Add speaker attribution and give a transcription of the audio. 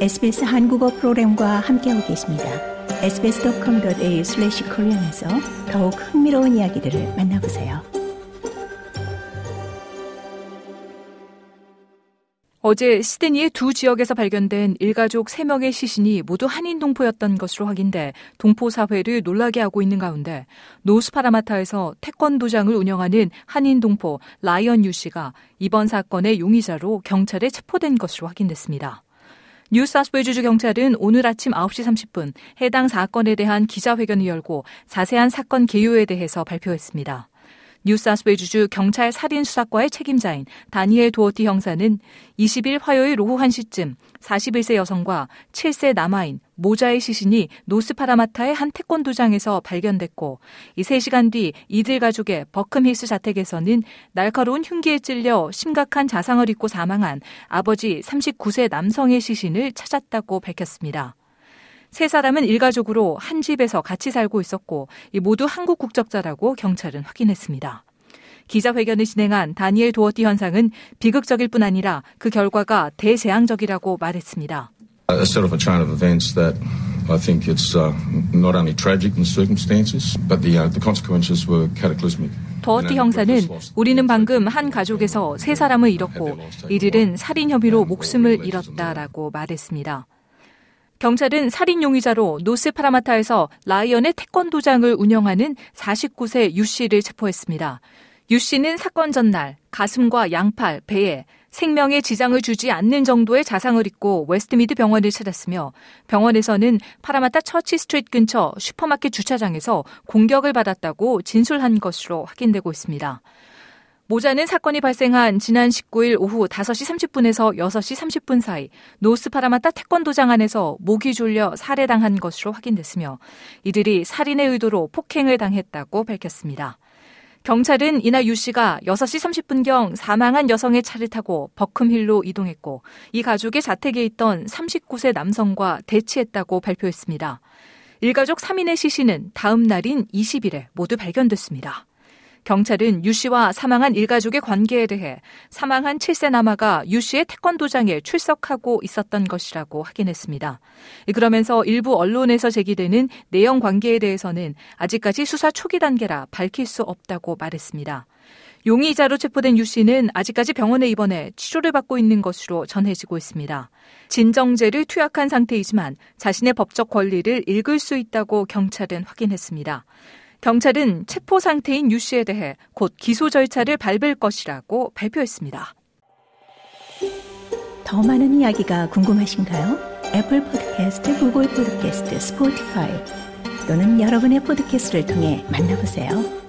Speaker 1: SBS 한국어 프로그램과 함께하고 계십니다. sbs.com.au/korean에서 더욱 흥미로운 이야기들을 만나보세요.
Speaker 2: 어제 시드니의 두 지역에서 발견된 일가족 3명의 시신이 모두 한인 동포였던 것으로 확인돼 동포 사회를 놀라게 하고 있는 가운데 노스파라마타에서 태권도장을 운영하는 한인 동포 라이언 유 씨가 이번 사건의 용의자로 경찰에 체포된 것으로 확인됐습니다. 뉴사스웨이주주 경찰은 오늘 아침 9시 30분 해당 사건에 대한 기자회견을 열고 자세한 사건 개요에 대해서 발표했습니다. 뉴사스웨이주주 경찰 살인 수사과의 책임자인 다니엘 도어티 형사는 20일 화요일 오후 1시쯤 41세 여성과 7세 남아인 모자의 시신이 노스파라마타의 한 태권도장에서 발견됐고 이 3시간 뒤 이들 가족의 버큼힐스 자택에서는 날카로운 흉기에 찔려 심각한 자상을 입고 사망한 아버지 39세 남성의 시신을 찾았다고 밝혔습니다. 세 사람은 일가족으로 한 집에서 같이 살고 있었고 모두 한국 국적자라고 경찰은 확인했습니다. 기자회견을 진행한 다니엘 도어티 현상은 비극적일 뿐 아니라 그 결과가 대재앙적이라고 말했습니다. A set of a chain of events that I think it's uh, not only tragic in circumstances, but the, uh, the consequences were cataclysmic. 더어티 형사는 우리는 방금 한 가족에서 세 사람을 잃었고 이들은 살인 혐의로 목숨을 잃었다라고 말했습니다. 경찰은 살인 용의자로 노스파라마타에서 라이언의 태권도장을 운영하는 49세 유 씨를 체포했습니다. 유 씨는 사건 전날 가슴과 양팔, 배에 생명에 지장을 주지 않는 정도의 자상을 입고 웨스트미드 병원을 찾았으며 병원에서는 파라마타 처치 스트리트 근처 슈퍼마켓 주차장에서 공격을 받았다고 진술한 것으로 확인되고 있습니다. 모자는 사건이 발생한 지난 19일 오후 5시 30분에서 6시 30분 사이 노스파라마타 태권도장 안에서 목이 졸려 살해당한 것으로 확인됐으며 이들이 살인의 의도로 폭행을 당했다고 밝혔습니다. 경찰은 이날 유 씨가 6시 30분경 사망한 여성의 차를 타고 버큼힐로 이동했고 이 가족의 자택에 있던 39세 남성과 대치했다고 발표했습니다. 일가족 3인의 시신은 다음 날인 20일에 모두 발견됐습니다. 경찰은 유 씨와 사망한 일가족의 관계에 대해 사망한 7세 남아가 유 씨의 태권도장에 출석하고 있었던 것이라고 확인했습니다. 그러면서 일부 언론에서 제기되는 내용 관계에 대해서는 아직까지 수사 초기 단계라 밝힐 수 없다고 말했습니다. 용의자로 체포된 유 씨는 아직까지 병원에 입원해 치료를 받고 있는 것으로 전해지고 있습니다. 진정제를 투약한 상태이지만 자신의 법적 권리를 읽을 수 있다고 경찰은 확인했습니다. 경찰은 체포 상태인 유 씨에 대해 곧 기소 절차를 밟을 것이라고 발표했습니다.
Speaker 1: 더 많은 이야기가 궁금하신가요? 애플 포드캐스트, 구글 포드캐스트, 스포티파이 또는 여러분의 포드캐스트를 통해 만나보세요.